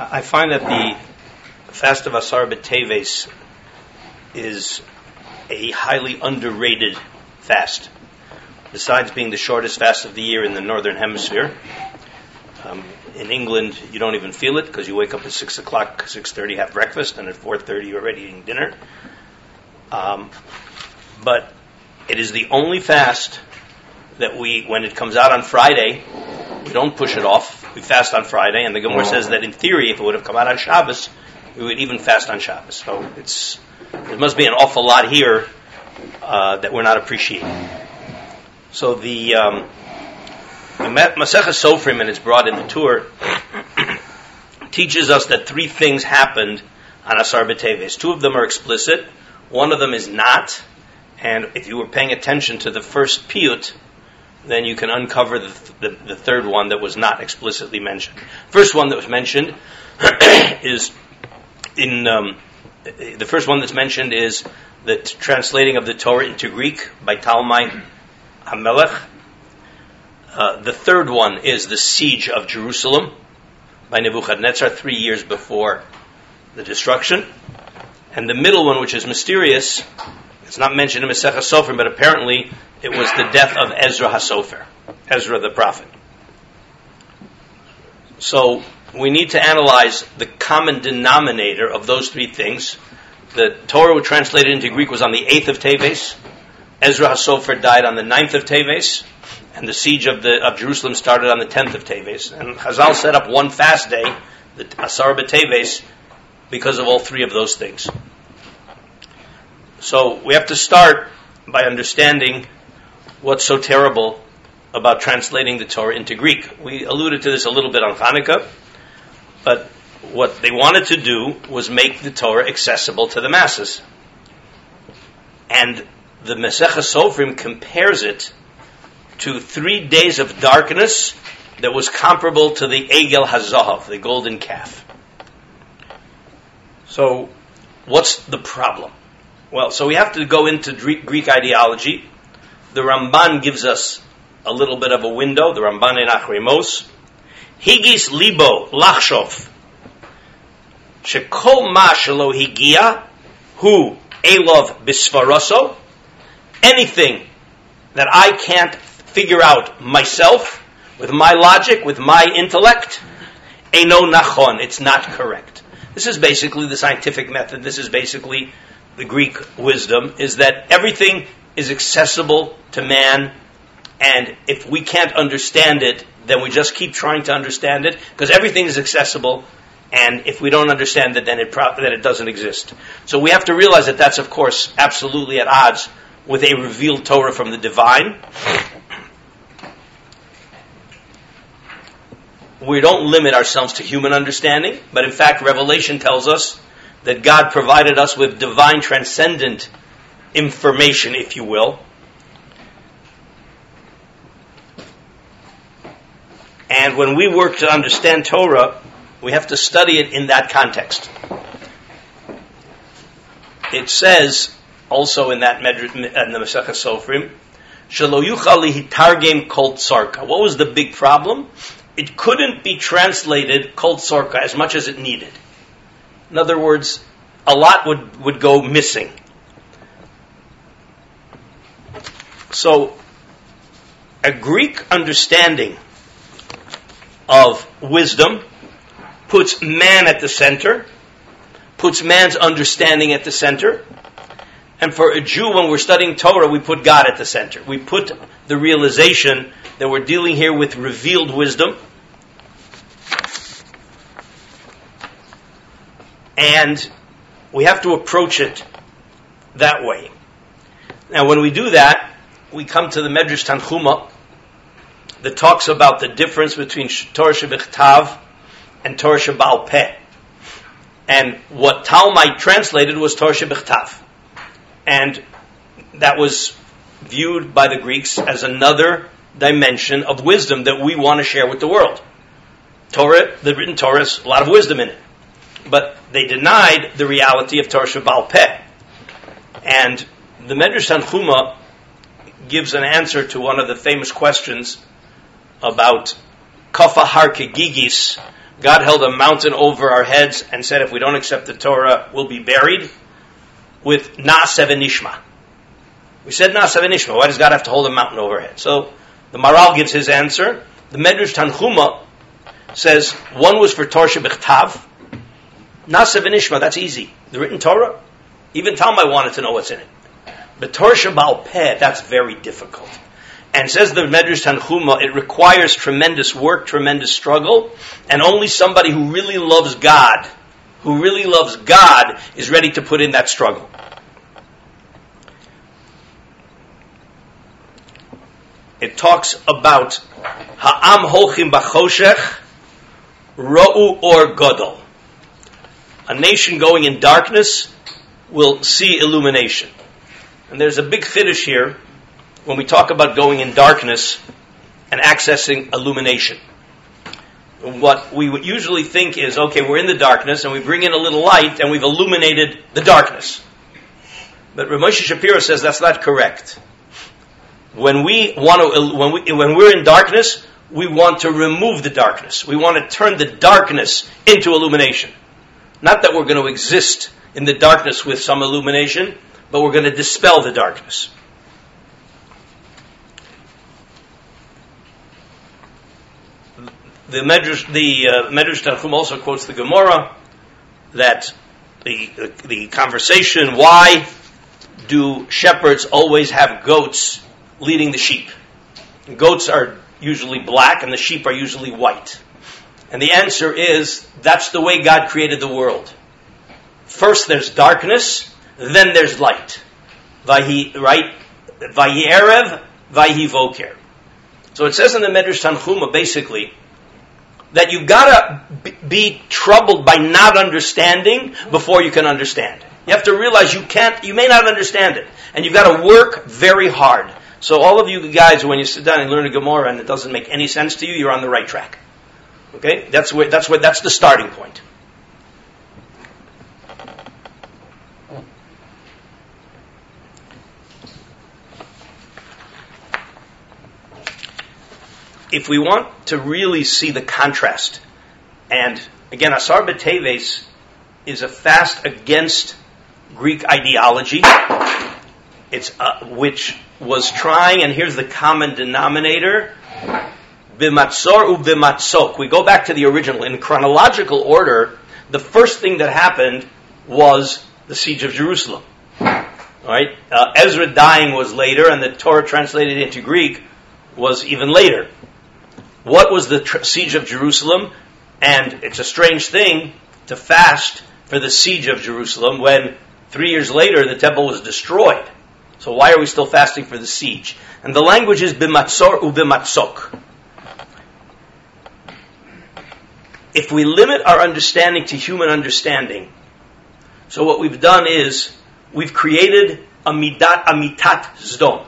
I find that the fast of Asar B'Teves is a highly underrated fast. Besides being the shortest fast of the year in the northern hemisphere, um, in England you don't even feel it because you wake up at six o'clock, six thirty, have breakfast, and at four thirty you're already eating dinner. Um, but it is the only fast that we, when it comes out on Friday, we don't push it off we fast on Friday, and the Gemara says that in theory, if it would have come out on Shabbos, we would even fast on Shabbos. So it's there must be an awful lot here uh, that we're not appreciating. So the um, the Masechah Sofrim, and it's brought in the Tur, teaches us that three things happened on Asar B'Teves. Two of them are explicit, one of them is not. And if you were paying attention to the first piyut, then you can uncover the, the, the, third one that was not explicitly mentioned. First one that was mentioned is in um, the first one that's mentioned is the translating of the Torah into Greek by Talmai Hamelech. Uh, the third one is the siege of Jerusalem by Nebuchadnezzar three years before the destruction. And the middle one, which is mysterious, it's not mentioned in Masechah Sofrim, but apparently it was the death of Ezra HaSofer, Ezra the prophet. So we need to analyze the common denominator of those three things. The Torah translated into Greek was on the 8th of Teves. Ezra HaSofer died on the 9th of Teves. And the siege of, the, of Jerusalem started on the 10th of Teves. And Chazal set up one fast day, the Asar Teves, because of all three of those things. So we have to start by understanding what's so terrible about translating the Torah into Greek. We alluded to this a little bit on Hanukkah, but what they wanted to do was make the Torah accessible to the masses. And the Masechah Sofrim compares it to three days of darkness that was comparable to the Egel Hazahav, the golden calf. So, what's the problem? Well, so we have to go into Greek ideology. The Ramban gives us a little bit of a window, the Ramban in Achremos. Higis libo lachshov. Shekol ma shelo higia hu elov bisfaroso. Anything that I can't figure out myself with my logic, with my intellect, eno nachon. It's not correct. This is basically the scientific method. This is basically the Greek wisdom is that everything is accessible to man, and if we can't understand it, then we just keep trying to understand it because everything is accessible. And if we don't understand it, then it, pro- then it doesn't exist. So we have to realize that that's, of course, absolutely at odds with a revealed Torah from the divine. We don't limit ourselves to human understanding, but in fact, Revelation tells us that God provided us with divine transcendent information, if you will. And when we work to understand Torah, we have to study it in that context. It says also in that in the Masechah Sofrim, Shelo hitargem kol tzarka. What was the big problem? It couldn't be translated kol tzarka as much as it needed. In other words, a lot would, would go missing. So, a Greek understanding of wisdom puts man at the center, puts man's understanding at the center. And for a Jew, when we're studying Torah, we put God at the center. We put the realization that we're dealing here with revealed wisdom And we have to approach it that way. Now, when we do that, we come to the Medrash Tanchuma that talks about the difference between Torah Shebichtav and Torah Shebal Peh. And what Talmai translated was Torah Shebichtav. And that was viewed by the Greeks as another dimension of wisdom that we want to share with the world. Torah, the written Torah, has a lot of wisdom in it but they denied the reality of Torah Shabbal Peh. And the Medrash Tanchuma gives an answer to one of the famous questions about Kafa Har Kegigis, God held a mountain over our heads and said, if we don't accept the Torah, we'll be buried with Nishma. We said Nishma. Why does God have to hold a mountain over our head? So the Maharal gives his answer. The Medrash Tanchuma says one was for Torah Bechtav. Na'aseh Nishma, that's easy. The written Torah. Even Talmud wanted to know what's in it. But Torah Shabbal Peh, that's very difficult. And says the Medrash Tanhuma, it requires tremendous work, tremendous struggle, and only somebody who really loves God, who really loves God, is ready to put in that struggle. It talks about Ha'am Holchim Bachoshech, Ro'u or Godol. A nation going in darkness will see illumination. And there's a big finish here when we talk about going in darkness and accessing illumination. What we would usually think is, okay, we're in the darkness and we bring in a little light and we've illuminated the darkness. But Ramesh Shapiro says that's not correct. When we want to, when we, when we're in darkness, we want to remove the darkness. We want to turn the darkness into illumination. Not that we're going to exist in the darkness with some illumination, but we're going to dispel the darkness. The Medrash, the uh, Medrash Tanchum also quotes the Gemara that the, the, the conversation, why do shepherds always have goats leading the sheep? Goats are usually black and the sheep are usually white. And the answer is that's the way God created the world. First there's darkness, then there's light. Vahi, right? Vahi Erev, Vahi Voker. So it says in the Medrash Tanchuma basically that you've got to be troubled by not understanding before you can understand. You have to realize you can't, you may not understand it. And you've got to work very hard. So all of you guys, when you sit down and learn a Gemara and it doesn't make any sense to you, you're on the right track. Okay? That's where, that's where, that's the starting point. if we want to really see the contrast, and again, Asar B'Teves is a fast against Greek ideology, it's uh, which was trying, and here's the common denominator, bimatzor u bimatzok. We go back to the original. In chronological order, the first thing that happened was the siege of Jerusalem. All right, uh, Ezra dying was later, and the Torah translated into Greek was even later what was the tr- siege of Jerusalem? And it's a strange thing to fast for the siege of Jerusalem when three years later the temple was destroyed. So why are we still fasting for the siege? And the language is bimatzor ubimatzok. If we limit our understanding to human understanding, so what we've done is we've created a midat, a mitat zdom.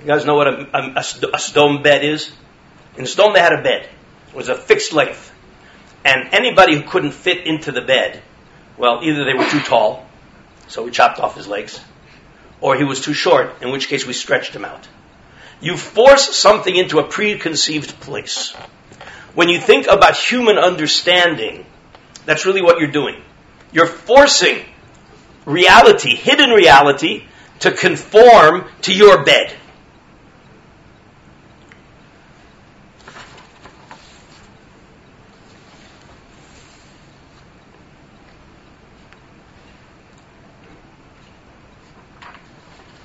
You guys know what a, a, a, zdom bed is? In Sdom, they had a bed. It was a fixed length. And anybody who couldn't fit into the bed, well, either they were too tall, so we chopped off his legs, or he was too short, in which case we stretched him out. You force something into a preconceived place. When you think about human understanding, that's really what you're doing. You're forcing reality, hidden reality, to conform to your bed.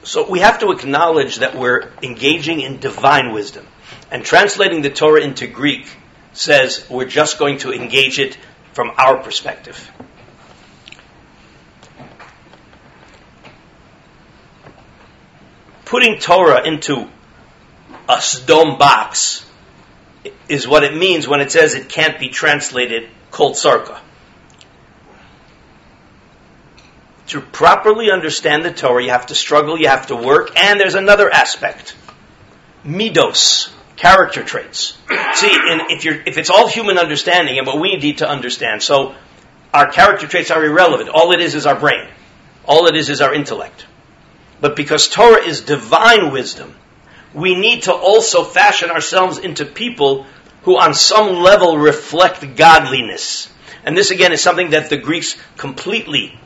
So we have to acknowledge that we're engaging in divine wisdom. And translating the Torah into Greek says we're just going to engage it from our perspective. Putting Torah into a Sdom box is what it means when it says it can't be translated kol sarka. to properly understand the Torah, you have to struggle, you have to work, and there's another aspect. Midos, character traits. See, if, if it's all human understanding and what we need to understand, so our character traits are irrelevant. All it is is our brain. All it is is our intellect. But because Torah is divine wisdom, we need to also fashion ourselves into people who who on some level reflect godliness. And this again is something that the Greeks completely,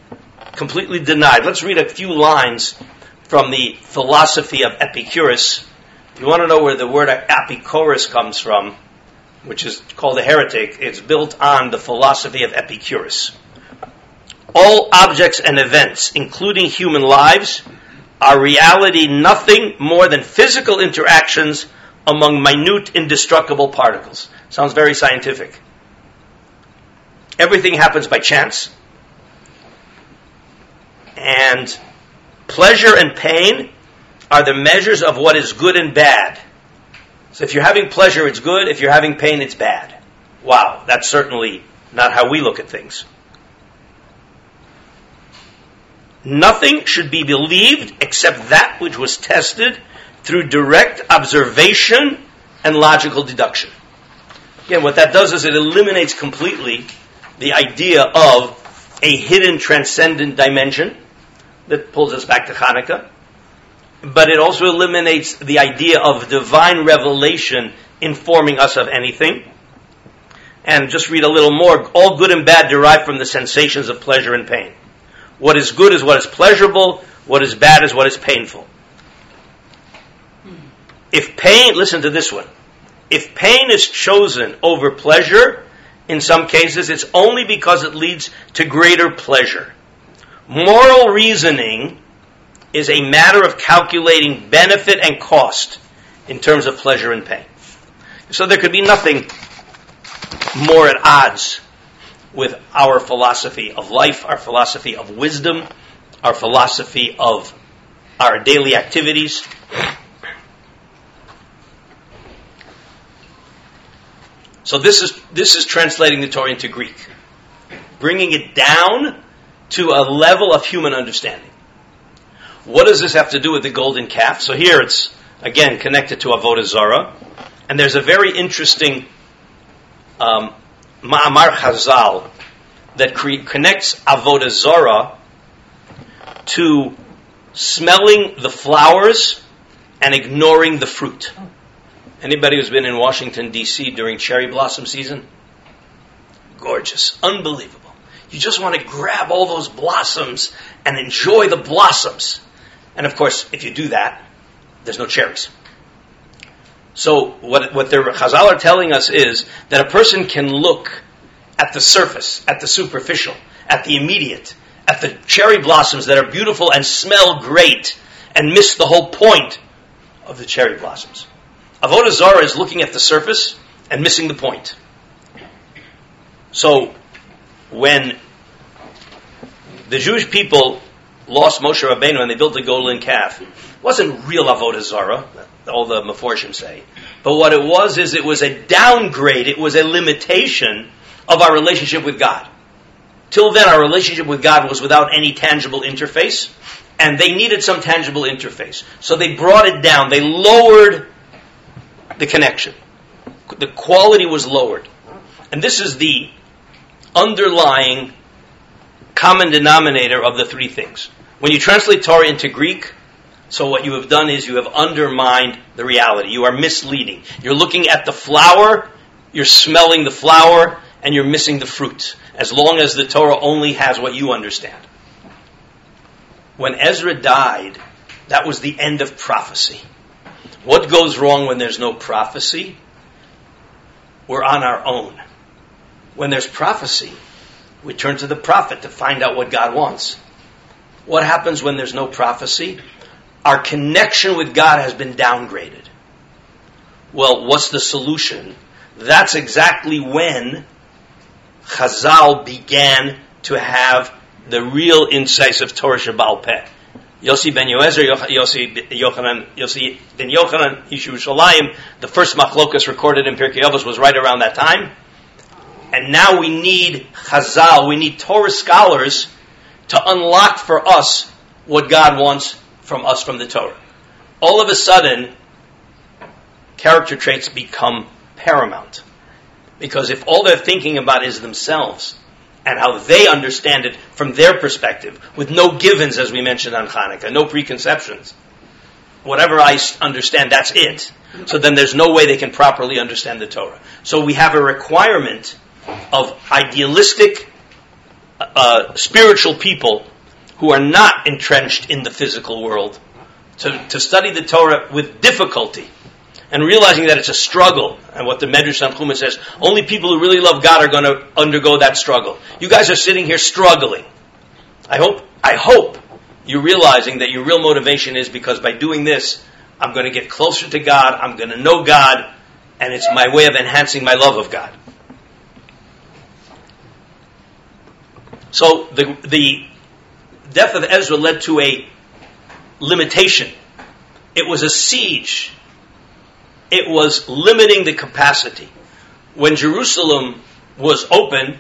completely denied. Let's read a few lines from the philosophy of Epicurus. If you want to know where the word apikores comes from, which is called a heretic, it's built on the philosophy of Epicurus. All objects and events, including human lives, are reality nothing more than physical interactions among minute indestructible particles. Sounds very scientific. Everything happens by chance. And pleasure and pain are the measures of what is good and bad. So if you're having pleasure, it's good. If you're having pain, it's bad. Wow, that's certainly not how we look at things. Nothing should be believed except that which was tested through direct observation and logical deduction. Again, what that does is it eliminates completely the idea of a hidden transcendent dimension that pulls us back to Hanukkah, but it also eliminates the idea of divine revelation informing us of anything. And just read a little more. All good and bad derive from the sensations of pleasure and pain. What is good is what is pleasurable. What is bad is what is painful. If pain, listen to this one. If pain is chosen over pleasure, in some cases, it's only because it leads to greater pleasure. Moral reasoning is a matter of calculating benefit and cost in terms of pleasure and pain. So there could be nothing more at odds with our philosophy of life, our philosophy of wisdom, our philosophy of our daily activities. So this is this is translating the Torah into Greek, bringing it down to a level of human understanding. What does this have to do with the golden calf? So here it's again connected to avodah zara, and there's a very interesting um, Ma'amar Chazal that cre- connects Avodah Zorah to smelling the flowers and ignoring the fruit. Anybody who's been in Washington, D.C. during cherry blossom season? Gorgeous. Unbelievable. You just want to grab all those blossoms and enjoy the blossoms. And of course, if you do that, there's no cherries. So what, what the Chazal are telling us is that a person can look at the surface, at the superficial, at the immediate, at the cherry blossoms that are beautiful and smell great and miss the whole point of the cherry blossoms. Avodah Zarah is looking at the surface and missing the point. So when the Jewish people lost Moshe Rabbeinu and they built the golden calf, it wasn't real Avodah Zarah all the Meforshim say. But what it was is it was a downgrade, it was a limitation of our relationship with God. Till then, our relationship with God was without any tangible interface, and they needed some tangible interface. So they brought it down, they lowered the connection. The quality was lowered. And this is the underlying common denominator of the three things. When you translate Torah into Greek, so what you have done is you have undermined the reality. You are misleading. You're looking at the flower, you're smelling the flower, and you're missing the fruit. As long as the Torah only has what you understand. When Ezra died, that was the end of prophecy. What goes wrong when there's no prophecy? We're on our own. When there's prophecy, we turn to the prophet to find out what God wants. What happens when there's no prophecy? our connection with God has been downgraded. Well, what's the solution? That's exactly when Chazal began to have the real insights of Torah Shabbal Peh. Yossi ben Yoezer, Yossi Yochanan, Yossi ben Yochanan, Yishu Shalayim, the first machlokas recorded in Pirkei Avos was right around that time. And now we need Chazal, we need Torah scholars to unlock for us what God wants from us from the Torah. All of a sudden, character traits become paramount. Because if all they're thinking about is themselves and how they understand it from their perspective, with no givens, as we mentioned on Hanukkah, no preconceptions, whatever I understand, that's it. So then there's no way they can properly understand the Torah. So we have a requirement of idealistic, uh, spiritual people who are not entrenched in the physical world to, to study the Torah with difficulty and realizing that it's a struggle. And what the Medrash Tanchuma says, only people who really love God are going to undergo that struggle. You guys are sitting here struggling. I hope, I hope you're realizing that your real motivation is because by doing this, I'm going to get closer to God, I'm going to know God, and it's my way of enhancing my love of God. So the, the death of Ezra led to a limitation. It was a siege. It was limiting the capacity. When Jerusalem was open,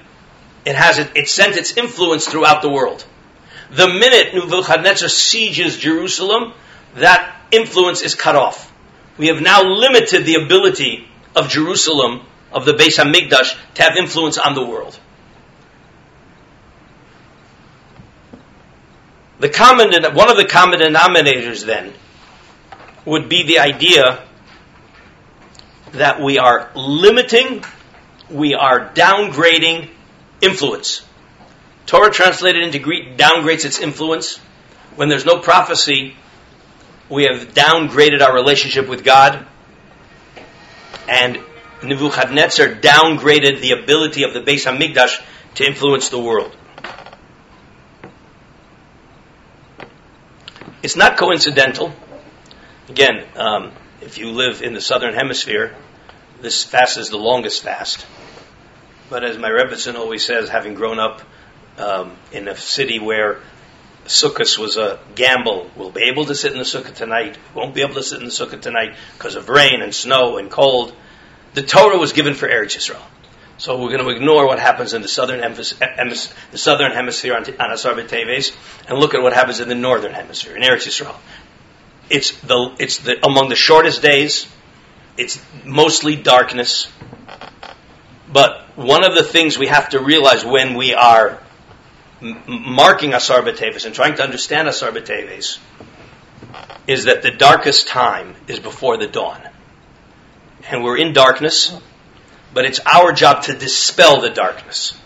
it has it, it sent its influence throughout the world. The minute Nebuchadnezzar sieges Jerusalem, that influence is cut off. We have now limited the ability of Jerusalem, of the Beis Hamikdash, to have influence on the world. The common, one of the common denominators then would be the idea that we are limiting, we are downgrading influence. Torah translated into Greek downgrades its influence. When there's no prophecy, we have downgraded our relationship with God. And Nebuchadnezzar downgraded the ability of the Beis Hamikdash to influence the world. It's not coincidental. Again, um, if you live in the southern hemisphere, this fast is the longest fast. But as my Rebbetzin always says, having grown up um, in a city where Sukkot was a gamble, we'll be able to sit in the Sukkah tonight, won't be able to sit in the Sukkah tonight because of rain and snow and cold. The Torah was given for Eretz Yisrael. So we're going to ignore what happens in the southern, the southern hemisphere on, on Asar B'Teves and look at what happens in the northern hemisphere, in Eretz Yisrael. It's the, it's the, among the shortest days. It's mostly darkness. But one of the things we have to realize when we are m- marking Asar B'Teves and trying to understand Asar B'Teves is that the darkest time is before the dawn. And we're in darkness but it's our job to dispel the darkness.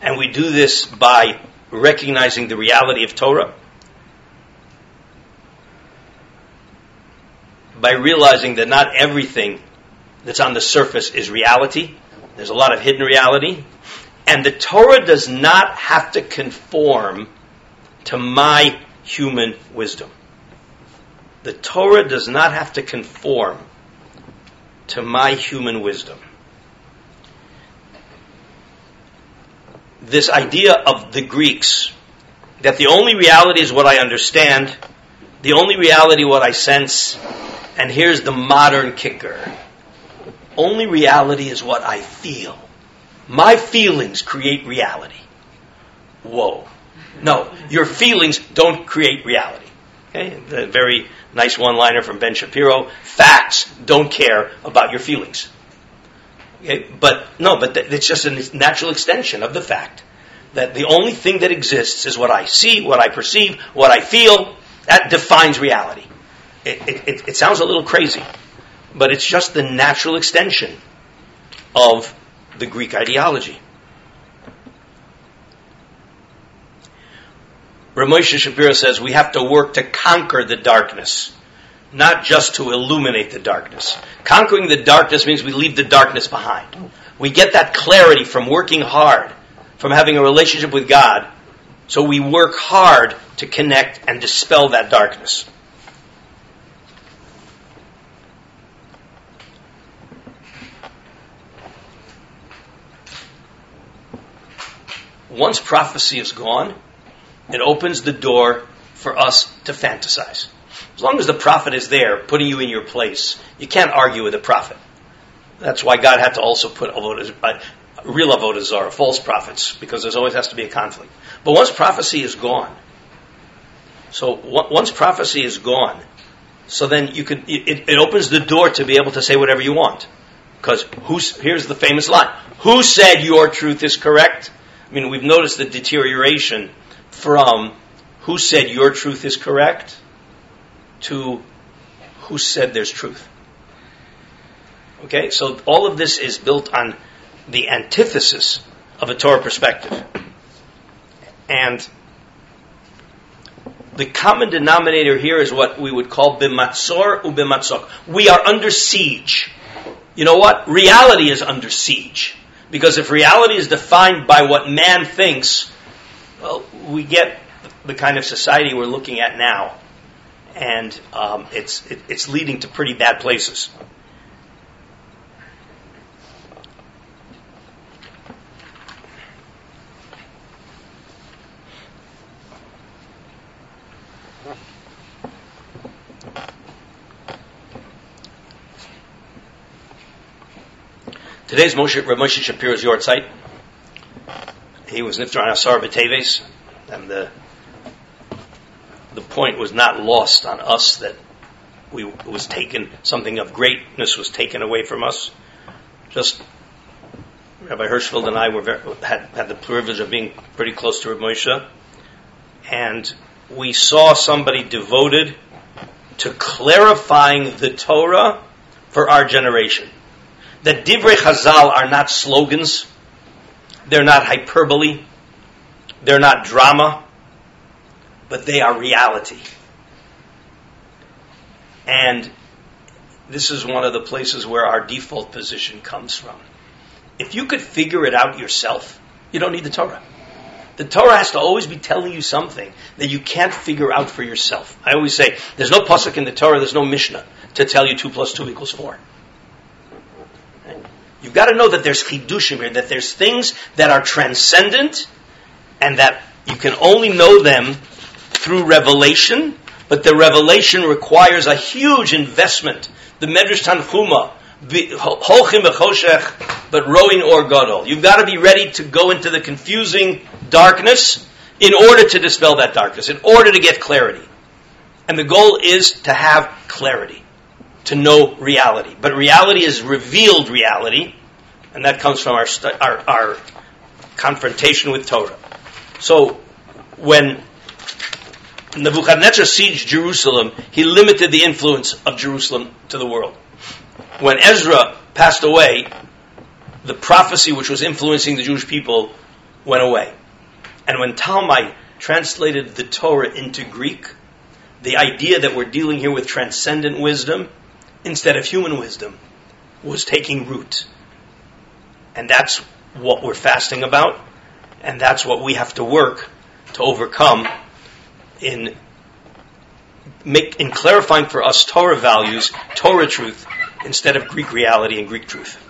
And we do this by recognizing the reality of Torah, by realizing that not everything that's on the surface is reality. There's a lot of hidden reality. And the Torah does not have to conform to my human wisdom. The Torah does not have to conform to my human wisdom. This idea of the Greeks, that the only reality is what I understand, the only reality what I sense, and here's the modern kicker. Only reality is what I feel. My feelings create reality. Whoa. No, your feelings don't create reality. Okay? The very nice one liner from Ben Shapiro facts don't care about your feelings. Okay? But no, but th- it's just a natural extension of the fact that the only thing that exists is what I see, what I perceive, what I feel. That defines reality. It, it, it, it sounds a little crazy, but it's just the natural extension of the Greek ideology. Ramosha Shapiro says we have to work to conquer the darkness, not just to illuminate the darkness. Conquering the darkness means we leave the darkness behind. We get that clarity from working hard, from having a relationship with God. So we work hard to connect and dispel that darkness. Once prophecy is gone, it opens the door for us to fantasize. As long as the prophet is there, putting you in your place, you can't argue with the prophet. That's why God had to also put avodah, uh, real avodah zarah, false prophets, because there always has to be a conflict. But once prophecy is gone, so once prophecy is gone, so then you can it, it opens the door to be able to say whatever you want. Because who's here's the famous line: Who said your truth is correct? I mean, we've noticed the deterioration from who said your truth is correct to who said there's truth. Okay, so all of this is built on the antithesis of a Torah perspective. And the common denominator here is what we would call bimatzor ubimatzok. We are under siege. You know what? Reality is under siege. Because if reality is defined by what man thinks, well, we get the kind of society we're looking at now. And um, it's, it, it's leading to pretty bad places. Today's Moshe, Moshe Shapiro's yahrzeit. He was Niftar on Asar and the the point was not lost on us that we was taken something of greatness was taken away from us. Just Rabbi Hirschfeld and I were very, had had the privilege of being pretty close to Rabbi Moshe, and we saw somebody devoted to clarifying the Torah for our generation that Divrei Chazal are not slogans, they're not hyperbole, they're not drama, but they are reality. And this is one of the places where our default position comes from. If you could figure it out yourself, you don't need the Torah. The Torah has to always be telling you something that you can't figure out for yourself. I always say, there's no pasuk in the Torah, there's no Mishnah to tell you two plus two equals four. You've got to know that there's chidushim here, that there's things that are transcendent and that you can only know them through revelation, but the revelation requires a huge investment. The Medrash Tanchuma, holchim b'choshech, but rowing or gadol. You've got to be ready to go into the confusing darkness in order to dispel that darkness, in order to get clarity. And the goal is to have clarity to know reality. But reality is revealed reality, and that comes from our, stu- our, our confrontation with Torah. So, when Nebuchadnezzar sieged Jerusalem, he limited the influence of Jerusalem to the world. When Ezra passed away, the prophecy which was influencing the Jewish people went away. And when Talmai translated the Torah into Greek, the idea that we're dealing here with transcendent wisdom instead of human wisdom was taking root. And that's what we're fasting about, and that's what we have to work to overcome in make, in clarifying for us Torah values, Torah truth, instead of Greek reality and Greek truth.